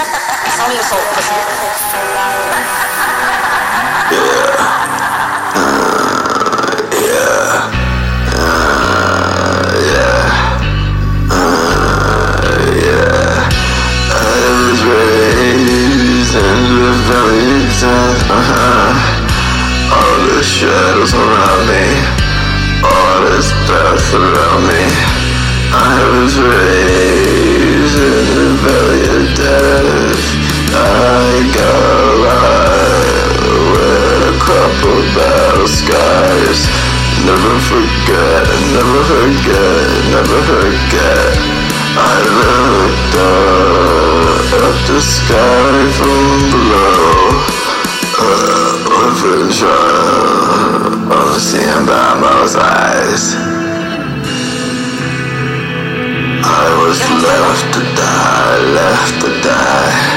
Tell me your soul, pussy. All the shadows around me, all this around me. I was raised battle scars. Never forget, never forget, never forget. I looked up at the sky from below. Orphan child, I'm seeing by most eyes. I was left to die, left to die.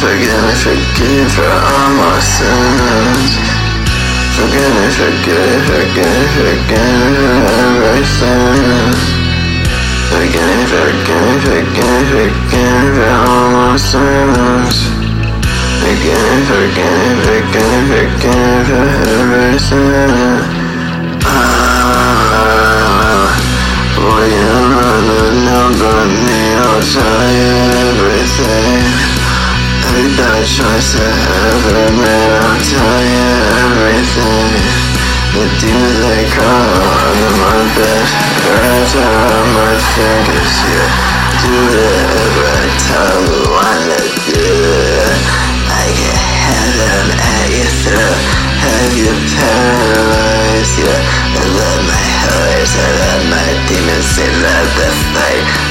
Forgive me, forgive for all my sins. Forgive forgive forgive forgive me for everything. Forgive me, forgive forgive forgive for all my sins. Forgive me, forgive forgive me for everything. Bad choice I ever made, I'll tell you everything. The demons they crawl under my bed, wrapped around my fingers, yeah. Do whatever every time the wanna do it. I have them at your throat, have you paralyzed, yeah. I love my horrors, I love my demons, they love the fight.